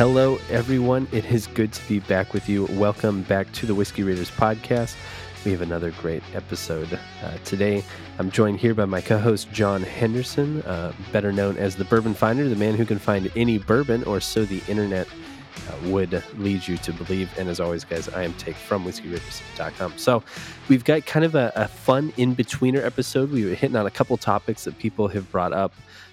Hello, everyone. It is good to be back with you. Welcome back to the Whiskey Raiders podcast. We have another great episode uh, today. I'm joined here by my co host, John Henderson, uh, better known as the Bourbon Finder, the man who can find any bourbon, or so the internet uh, would lead you to believe. And as always, guys, I am Take from whiskeyraiders.com. So we've got kind of a, a fun in betweener episode. We were hitting on a couple topics that people have brought up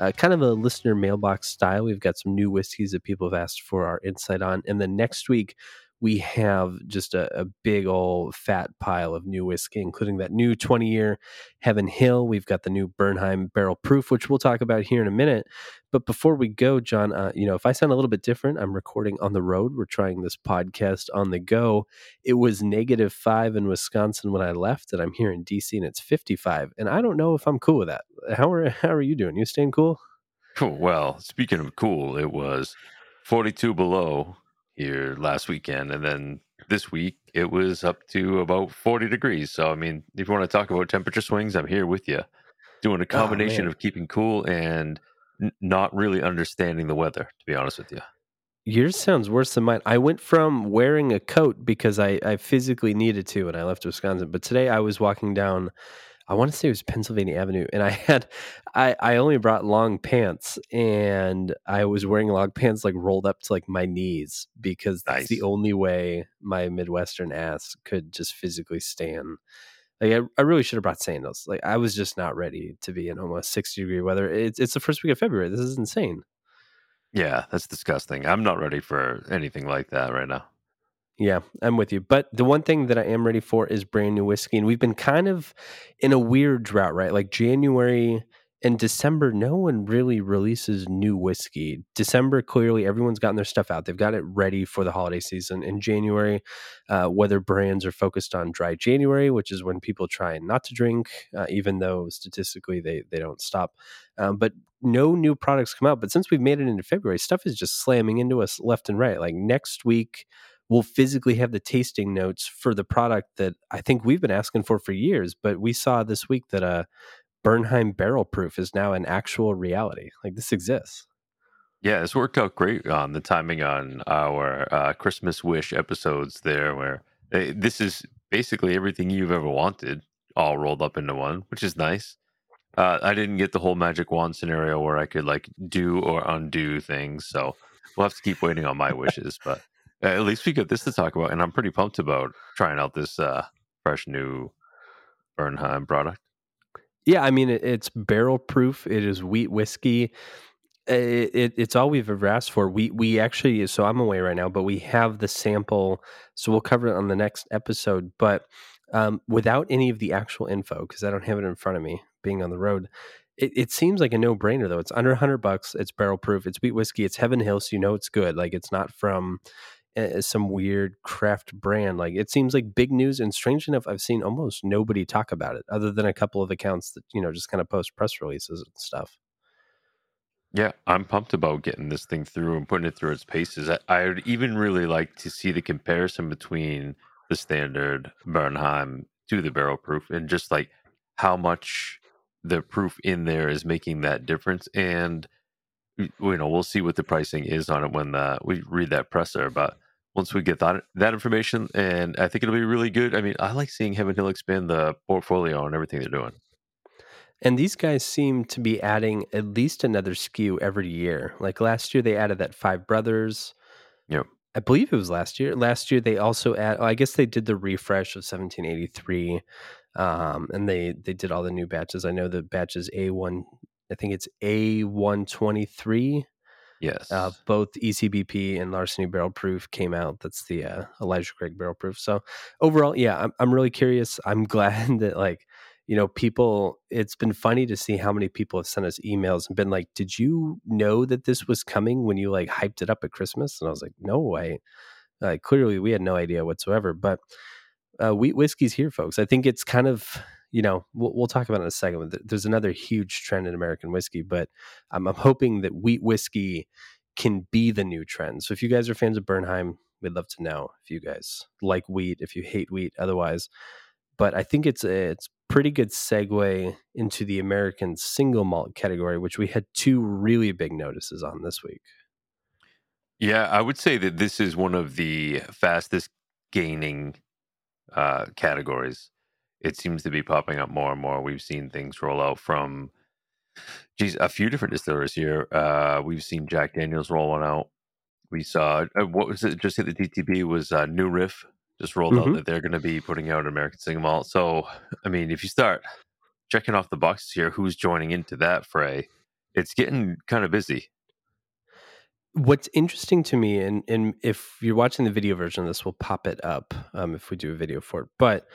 uh, kind of a listener mailbox style. We've got some new whiskeys that people have asked for our insight on. And then next week, we have just a, a, big old fat pile of new whiskey, including that new 20 year Heaven Hill. We've got the new Bernheim Barrel Proof, which we'll talk about here in a minute. But before we go, John, uh, you know, if I sound a little bit different, I'm recording on the road. We're trying this podcast on the go. It was negative five in Wisconsin when I left, and I'm here in DC and it's 55. And I don't know if I'm cool with that. How are, how are you doing? You staying cool? Well, speaking of cool, it was 42 below here last weekend, and then this week it was up to about 40 degrees. So, I mean, if you want to talk about temperature swings, I'm here with you, doing a oh, combination oh, of keeping cool and n- not really understanding the weather. To be honest with you, yours sounds worse than mine. I went from wearing a coat because I, I physically needed to when I left Wisconsin, but today I was walking down I want to say it was Pennsylvania Avenue, and I had I I only brought long pants, and I was wearing long pants like rolled up to like my knees because that's the only way my Midwestern ass could just physically stand. Like I, I really should have brought sandals. Like I was just not ready to be in almost sixty degree weather. It's it's the first week of February. This is insane. Yeah, that's disgusting. I'm not ready for anything like that right now. Yeah, I'm with you. But the one thing that I am ready for is brand new whiskey. And we've been kind of in a weird drought, right? Like January and December, no one really releases new whiskey. December, clearly, everyone's gotten their stuff out. They've got it ready for the holiday season. In January, uh, whether brands are focused on dry January, which is when people try not to drink, uh, even though statistically they, they don't stop. Um, but no new products come out. But since we've made it into February, stuff is just slamming into us left and right. Like next week, we'll physically have the tasting notes for the product that I think we've been asking for for years. But we saw this week that a uh, Bernheim barrel proof is now an actual reality. Like this exists. Yeah, it's worked out great on the timing on our uh, Christmas wish episodes there, where uh, this is basically everything you've ever wanted all rolled up into one, which is nice. Uh, I didn't get the whole magic wand scenario where I could like do or undo things, so we'll have to keep waiting on my wishes. But at least we got this to talk about, and I'm pretty pumped about trying out this uh, fresh new Bernheim product. Yeah, I mean it, it's barrel proof. It is wheat whiskey. It, it, it's all we've ever asked for. We we actually so I'm away right now, but we have the sample, so we'll cover it on the next episode. But um, without any of the actual info, because I don't have it in front of me, being on the road, it, it seems like a no brainer though. It's under hundred bucks. It's barrel proof. It's wheat whiskey. It's Heaven Hill, so you know it's good. Like it's not from some weird craft brand. Like it seems like big news, and strange enough, I've seen almost nobody talk about it, other than a couple of accounts that you know just kind of post press releases and stuff. Yeah, I'm pumped about getting this thing through and putting it through its paces. I, I would even really like to see the comparison between the standard Bernheim to the barrel proof, and just like how much the proof in there is making that difference and you know we'll see what the pricing is on it when the, we read that presser but once we get that that information, and I think it'll be really good. I mean, I like seeing Heaven Hill expand the portfolio and everything they're doing. And these guys seem to be adding at least another SKU every year. Like last year, they added that Five Brothers. Yeah. I believe it was last year. Last year, they also add. Oh, I guess they did the refresh of 1783, um, and they they did all the new batches. I know the batches A one. I think it's A one twenty three Yes. Uh, both ECBP and Larceny Barrel Proof came out. That's the uh, Elijah Craig Barrel Proof. So overall, yeah, I'm I'm really curious. I'm glad that like you know people. It's been funny to see how many people have sent us emails and been like, "Did you know that this was coming when you like hyped it up at Christmas?" And I was like, "No way." Like clearly, we had no idea whatsoever. But uh, wheat whiskey's here, folks. I think it's kind of you know, we'll, we'll talk about it in a second. There's another huge trend in American whiskey, but I'm, I'm hoping that wheat whiskey can be the new trend. So if you guys are fans of Bernheim, we'd love to know if you guys like wheat, if you hate wheat, otherwise. But I think it's a, it's pretty good segue into the American single malt category, which we had two really big notices on this week. Yeah, I would say that this is one of the fastest gaining uh, categories. It seems to be popping up more and more. We've seen things roll out from, geez, a few different distilleries here. Uh, we've seen Jack Daniels roll one out. We saw uh, what was it? Just hit the DTB was uh, New Riff just rolled Mhm. out that they're going to be putting out American Single Malt. So, I mean, if you start checking off the boxes here, who's joining into that fray? It's getting kind of busy. What's interesting to me, and and if you're watching the video version of this, we'll pop it up um, if we do a video for it. But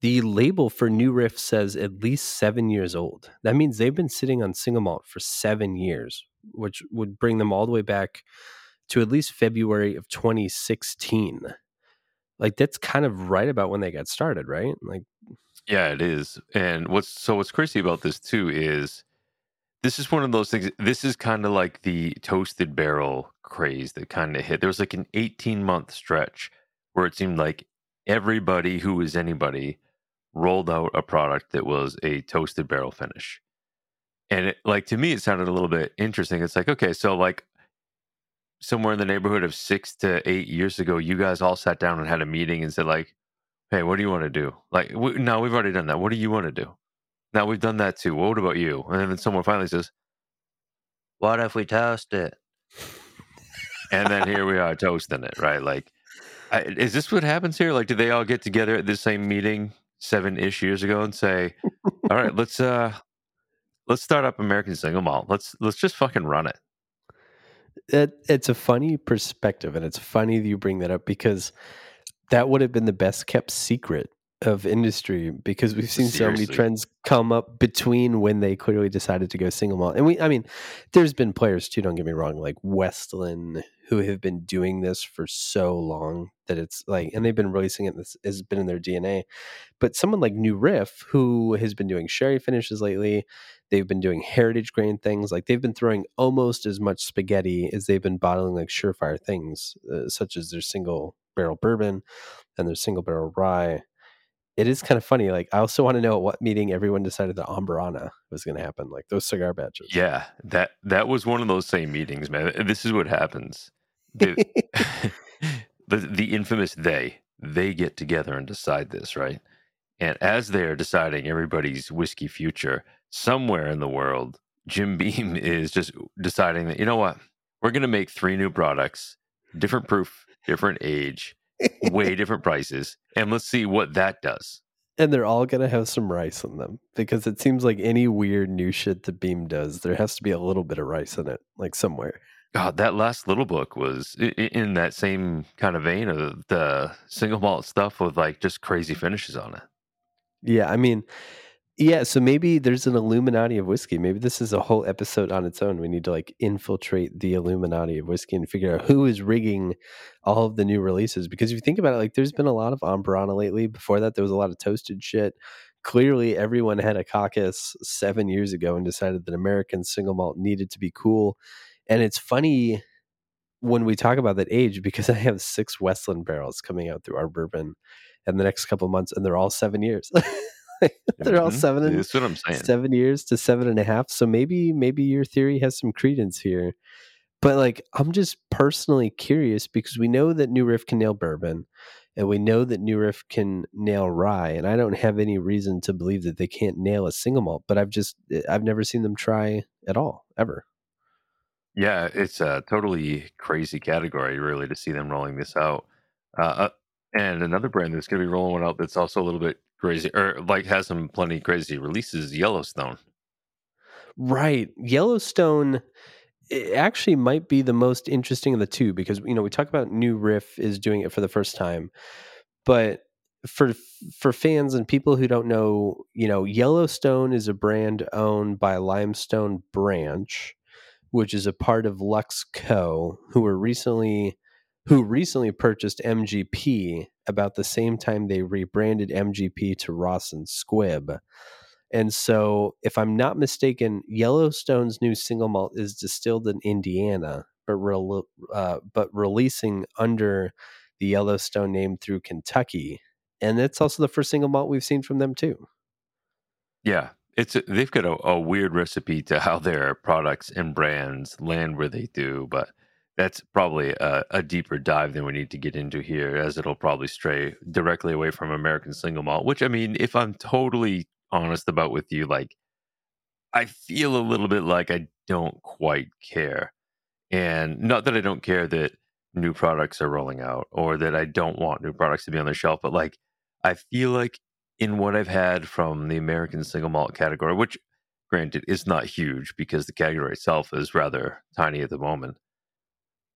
the label for New Riff says at least seven years old. That means they've been sitting on single malt for seven years, which would bring them all the way back to at least February of 2016. Like that's kind of right about when they got started, right? Like Yeah, it is. And what's so what's crazy about this too is this is one of those things. This is kind of like the toasted barrel craze that kind of hit. There was like an 18 month stretch where it seemed like everybody who was anybody rolled out a product that was a toasted barrel finish. And it, like to me, it sounded a little bit interesting. It's like, okay, so like somewhere in the neighborhood of six to eight years ago, you guys all sat down and had a meeting and said, like, hey, what do you want to do? Like, we, no, we've already done that. What do you want to do? Now we've done that too. What about you? And then someone finally says, what if we toast it? and then here we are toasting it, right? Like, I, is this what happens here? Like, do they all get together at the same meeting seven ish years ago and say, all right, let's, uh, let's start up American single malt. Let's, let's just fucking run it. it, it's a funny perspective, and it's funny that you bring that up because that would have been the best kept secret of industry because we've seen so many trends come up between when they clearly decided to go single malt. And we I mean, there's been players too, don't get me wrong, like Westland who have been doing this for so long that it's like and they've been releasing it this has been in their DNA. But someone like New Riff who has been doing sherry finishes lately, they've been doing heritage grain things, like they've been throwing almost as much spaghetti as they've been bottling like surefire things uh, such as their single barrel bourbon and their single barrel rye it is kind of funny. Like, I also want to know at what meeting everyone decided that Amburana was going to happen, like those cigar batches. Yeah, that that was one of those same meetings, man. This is what happens. The, the the infamous they they get together and decide this, right? And as they are deciding everybody's whiskey future, somewhere in the world, Jim Beam is just deciding that you know what, we're going to make three new products, different proof, different age, way different prices, and let's see what that does. and they're all going to have some rice in them because it seems like any weird new shit that Beam does, there has to be a little bit of rice in it, like somewhere. God, that last little book was in that same kind of vein of the single malt stuff with like just crazy finishes on it. Yeah, I mean, yeah, so maybe there's an Illuminati of whiskey. Maybe this is a whole episode on its own. We need to like infiltrate the Illuminati of whiskey and figure out who is rigging all of the new releases. Because if you think about it, like there's been a lot of Amburana lately. Before that, there was a lot of toasted shit. Clearly, everyone had a caucus seven years ago and decided that American single malt needed to be cool. And it's funny when we talk about that age because I have six Westland barrels coming out through our bourbon in the next couple of months, and they're all seven years. they're all Mhm. seven and That's what I'm saying. seven years to seven and a half. So maybe maybe your theory has some credence here. But like I'm just personally curious because we know that New Riff can nail bourbon and we know that New Riff can nail rye. And I don't have any reason to believe that they can't nail a single malt, but I've just I've never seen them try at all, ever. Yeah, it's a totally crazy category, really, to see them rolling this out. Uh, uh, and another brand that's going to be rolling one out that's also a little bit crazy, or like has some plenty crazy releases. Yellowstone. Right. Yellowstone actually might be the most interesting of the two because you know we talk about New Riff is doing it for the first time, but for for fans and people who don't know, you know, Yellowstone is a brand owned by Limestone Branch, which is a part of LuxCo, who were recently who recently purchased MGP about the same time they rebranded MGP to Ross and Squibb. And so, if I'm not mistaken, Yellowstone's new single malt is distilled in Indiana, but rel uh, but releasing under the Yellowstone name through Kentucky, and it's also the first single malt we've seen from them too. Yeah, it's a, they've got a, a weird recipe to how their products and brands land where they do, but that's probably a, a, deeper dive than we need to get into here, as it'll probably stray directly away from American single malt. Which I mean, if I'm totally honest about with you, like I feel a little bit like I don't quite care, and not that I don't care that new products are rolling out or that I don't want new products to be on the shelf, but like I feel like in what I've had from the American single malt category, which granted is not huge because the category itself is rather tiny at the moment.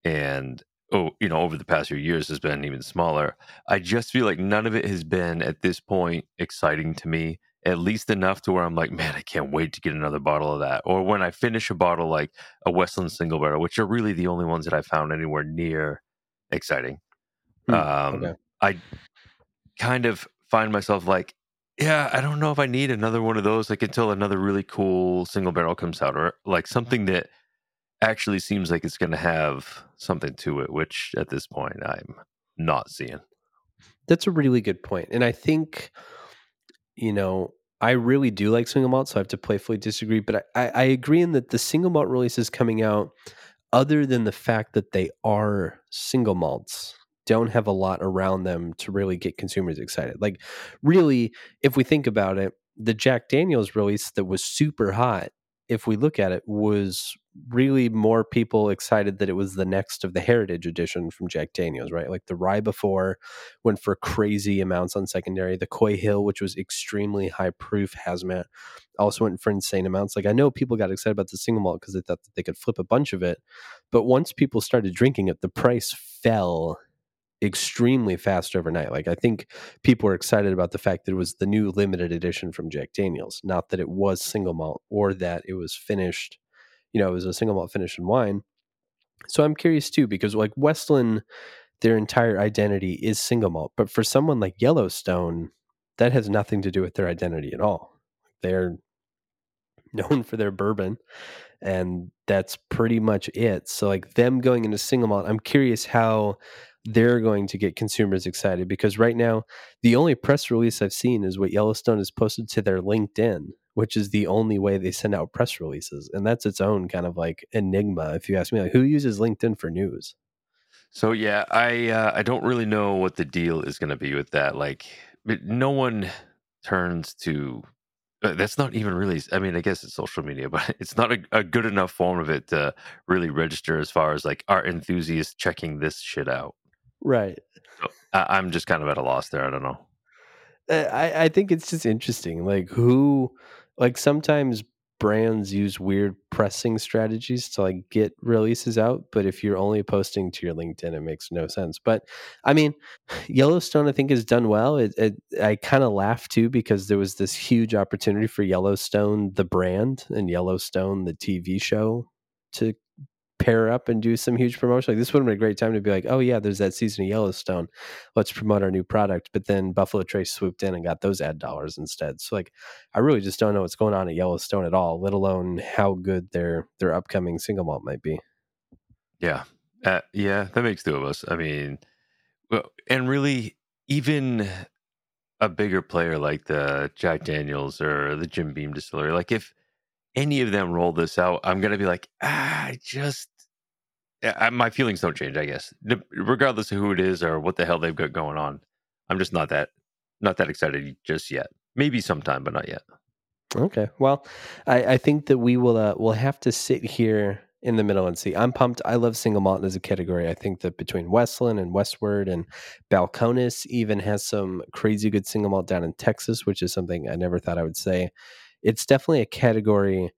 And oh you know over the past few years has been even smaller. I just feel like none of it has been at this point exciting to me at least enough to where i'm like man i can't wait to get another bottle of that. Or when i finish a bottle like a westland single barrel which are really the only ones that i found anywhere near exciting. Hmm, um okay. i kind of find myself like yeah i don't know if i need another one of those like until another really cool single barrel comes out or like mm-hmm. something that actually seems like it's going to have something to it, which at this point I'm not seeing. That's a really good point. And I think, you know, I really do like single malt, so I have to playfully disagree. But I, I agree in that the single malt releases coming out, other than the fact that they are single malts, don't have a lot around them to really get consumers excited. Like, really, if we think about it, the Jack Daniels release that was super hot if we look at it, was really more people excited that it was the next of the Heritage Edition from Jack Daniels, right? Like the rye before went for crazy amounts on secondary. The Coy Hill, which was extremely high proof hazmat, also went for insane amounts. Like I know people got excited about the single malt because they thought that they could flip a bunch of it, but once people started drinking it, the price fell extremely fast overnight. Like I think people were excited about the fact that it was the new limited edition from Jack Daniels, not that it was single malt or that it was finished, you know, it was a single malt finished in wine. So I'm curious too because like Westland their entire identity is single malt, but for someone like Yellowstone that has nothing to do with their identity at all. They're known for their bourbon and that's pretty much it. So like them going into single malt, I'm curious how they're going to get consumers excited because right now the only press release I've seen is what Yellowstone has posted to their LinkedIn, which is the only way they send out press releases, and that's its own kind of like enigma. If you ask me, like who uses LinkedIn for news? So yeah, I uh, I don't really know what the deal is going to be with that. Like, no one turns to uh, that's not even really i mean i guess it's social media but it's not a, a, good enough form of it to really register as far as like our enthusiasts checking this shit out Right. So I, am just kind of at a loss there. I don't know. Uh, I, I think it's just interesting. Like who, like sometimes brands use weird pressing strategies to like get releases out. But if you're only posting to your LinkedIn, it makes no sense. But I mean, Yellowstone, I think has done well. It, it I kind of laugh too because there was this huge opportunity for Yellowstone, the brand, and Yellowstone, the TV show, to pair up and do some huge promotion. Like this would have been a great time to be like, oh yeah, there's that season of Yellowstone. Let's promote our new product. But then Buffalo Trace swooped in and got those ad dollars instead. So like, I really just don't know what's going on at Yellowstone at all, let alone how good their their upcoming single malt might be. Yeah, uh, yeah, that makes two of us. I mean, well, and really, even a bigger player like the Jack Daniels or the Jim Beam Distillery, like if any of them roll this out, I'm gonna be like, ah, I just I, my feelings don't change. I guess, regardless of who it is or what the hell they've got going on, I'm just not that not that excited just yet. Maybe sometime, but not yet. Okay. Well, I, I think that we will uh, we'll have to sit here in the middle and see. I'm pumped. I love single malt as a category. I think that between Westland and Westward and Balcones even has some crazy good single malt down in Texas, which is something I never thought I would say it's definitely a category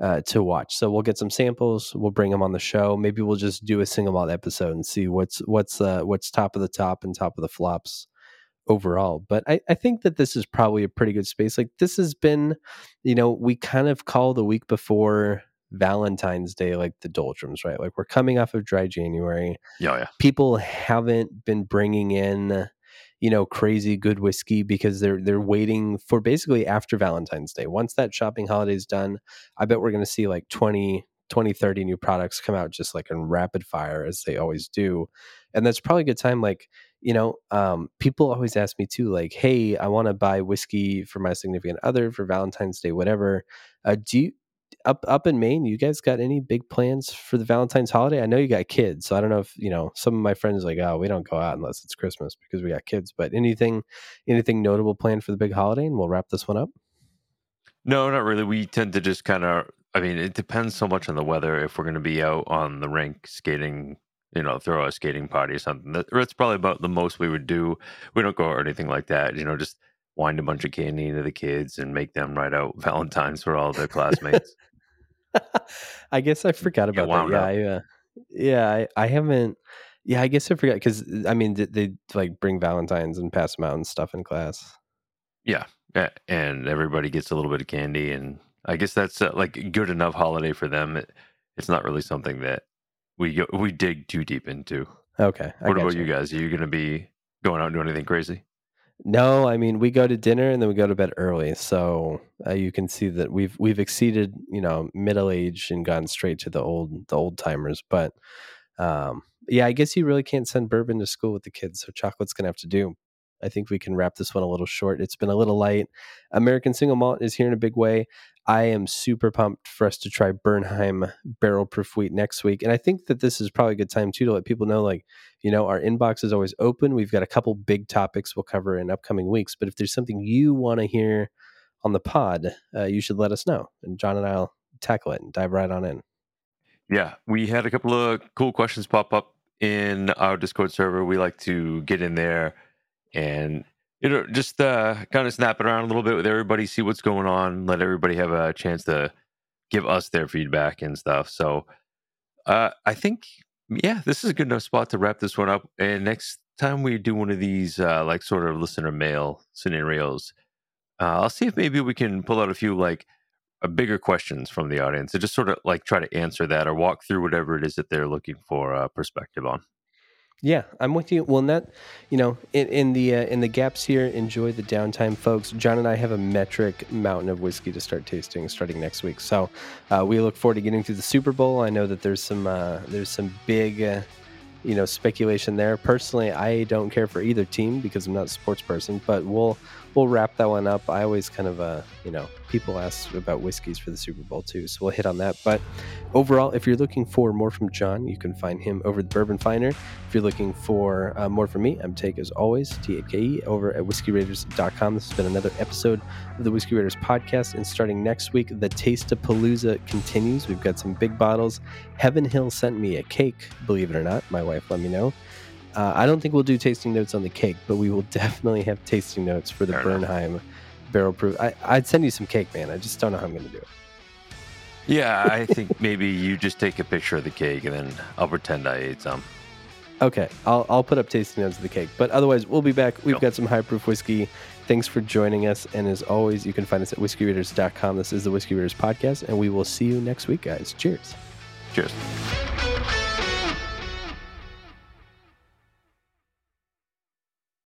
uh, to watch. So we'll get some samples. We'll bring them on the show. Maybe we'll just do a single malt episode and see what's what's uh, what's top of the top and top of the flops overall. But I, I think that this is probably a pretty good space. Like this has been, you know, we kind of call the week before Valentine's Day like the doldrums, right? Like we're coming off of dry January. Yeah, yeah. People haven't been bringing in you know crazy good whiskey because they're they're waiting for basically after Valentine's Day. Once that shopping holiday is done, I bet we're going to see like 20 20 30 new products come out just like in rapid fire as they always do. And that's probably a good time like you know, um, people always ask me too, like, "Hey, I want to buy whiskey for my significant other for Valentine's Day, whatever. Uh, do you up up in Maine, you guys got any big plans for the Valentine's holiday? I know you got kids, so I don't know if you know. Some of my friends like, oh, we don't go out unless it's Christmas because we got kids. But anything, anything notable planned for the big holiday? And we'll wrap this one up. No, not really. We tend to just kind of. I mean, it depends so much on the weather. If we're going to be out on the rink skating, you know, throw a skating party or something. That, that's probably about the most we would do. We don't go or anything like that. You know, just wind a bunch of candy into the kids and make them write out Valentine's for all their classmates. I guess I forgot about that. Yeah, I, uh, yeah, I, I, haven't. Yeah, I guess I forgot because I mean, they, they like bring Valentines and pass them out and stuff in class. Yeah, and everybody gets a little bit of candy, and I guess that's uh, like good enough holiday for them. It, it's not really something that we go, we dig too deep into. Okay. I what about you. you guys? Are you going to be going out and doing anything crazy? No, I mean we go to dinner and then we go to bed early, so uh, you can see that we've we've exceeded you know middle age and gone straight to the old the old timers. But um, yeah, I guess you really can't send bourbon to school with the kids, so chocolate's gonna have to do. I think we can wrap this one a little short. It's been a little light. American Single Malt is here in a big way. I am super pumped for us to try Bernheim barrel proof wheat next week. And I think that this is probably a good time too to let people know like, you know, our inbox is always open. We've got a couple big topics we'll cover in upcoming weeks. But if there's something you want to hear on the pod, uh, you should let us know. And John and I'll tackle it and dive right on in. Yeah, we had a couple of cool questions pop up in our Discord server. We like to get in there and you know just uh, kind of snap it around a little bit with everybody, see what's going on, let everybody have a chance to give us their feedback and stuff. So uh, I think yeah, this is a good enough spot to wrap this one up. And next time we do one of these uh, like sort of listener mail scenarios, uh, I'll see if maybe we can pull out a few like a bigger questions from the audience and just sort of like try to answer that or walk through whatever it is that they're looking for a perspective on. Yeah, I'm with you. Well, that you know, in, in the uh, in the gaps here, enjoy the downtime, folks. John and I have a metric mountain of whiskey to start tasting starting next week. So uh, we look forward to getting through the Super Bowl. I know that there's some uh, there's some big uh, you know speculation there. Personally, I don't care for either team because I'm not a sports person, but we'll we'll wrap that one up. I always kind of, uh, you know, people ask about whiskeys for the Super Bowl too, so we'll hit on that. But overall, if you're looking for more from John, you can find him over the Bourbon Finder. If you're looking for uh, more from me, I'm Take as always, T A K E, over at whiskeyraiders.com. This has been another episode of the Whiskey Raiders podcast. And starting next week, the Taste of Palooza continues. We've got some big bottles. Heaven Hill sent me a cake, believe it or not. My wife let me know. Uh, I don't think we'll do tasting notes on the cake, but we will definitely have tasting notes for the Fair Bernheim enough. barrel proof. I, I'd send you some cake, man. I just don't know how I'm going to do it. Yeah, I think maybe you just take a picture of the cake and then I'll pretend I ate some. Okay, I'll, I'll put up tasting notes of the cake. But otherwise, we'll be back. We've got some high proof whiskey. Thanks for joining us. And as always, you can find us at whiskeyraiders.com. This is the Whiskey Raiders Podcast, and we will see you next week, guys. Cheers. Cheers.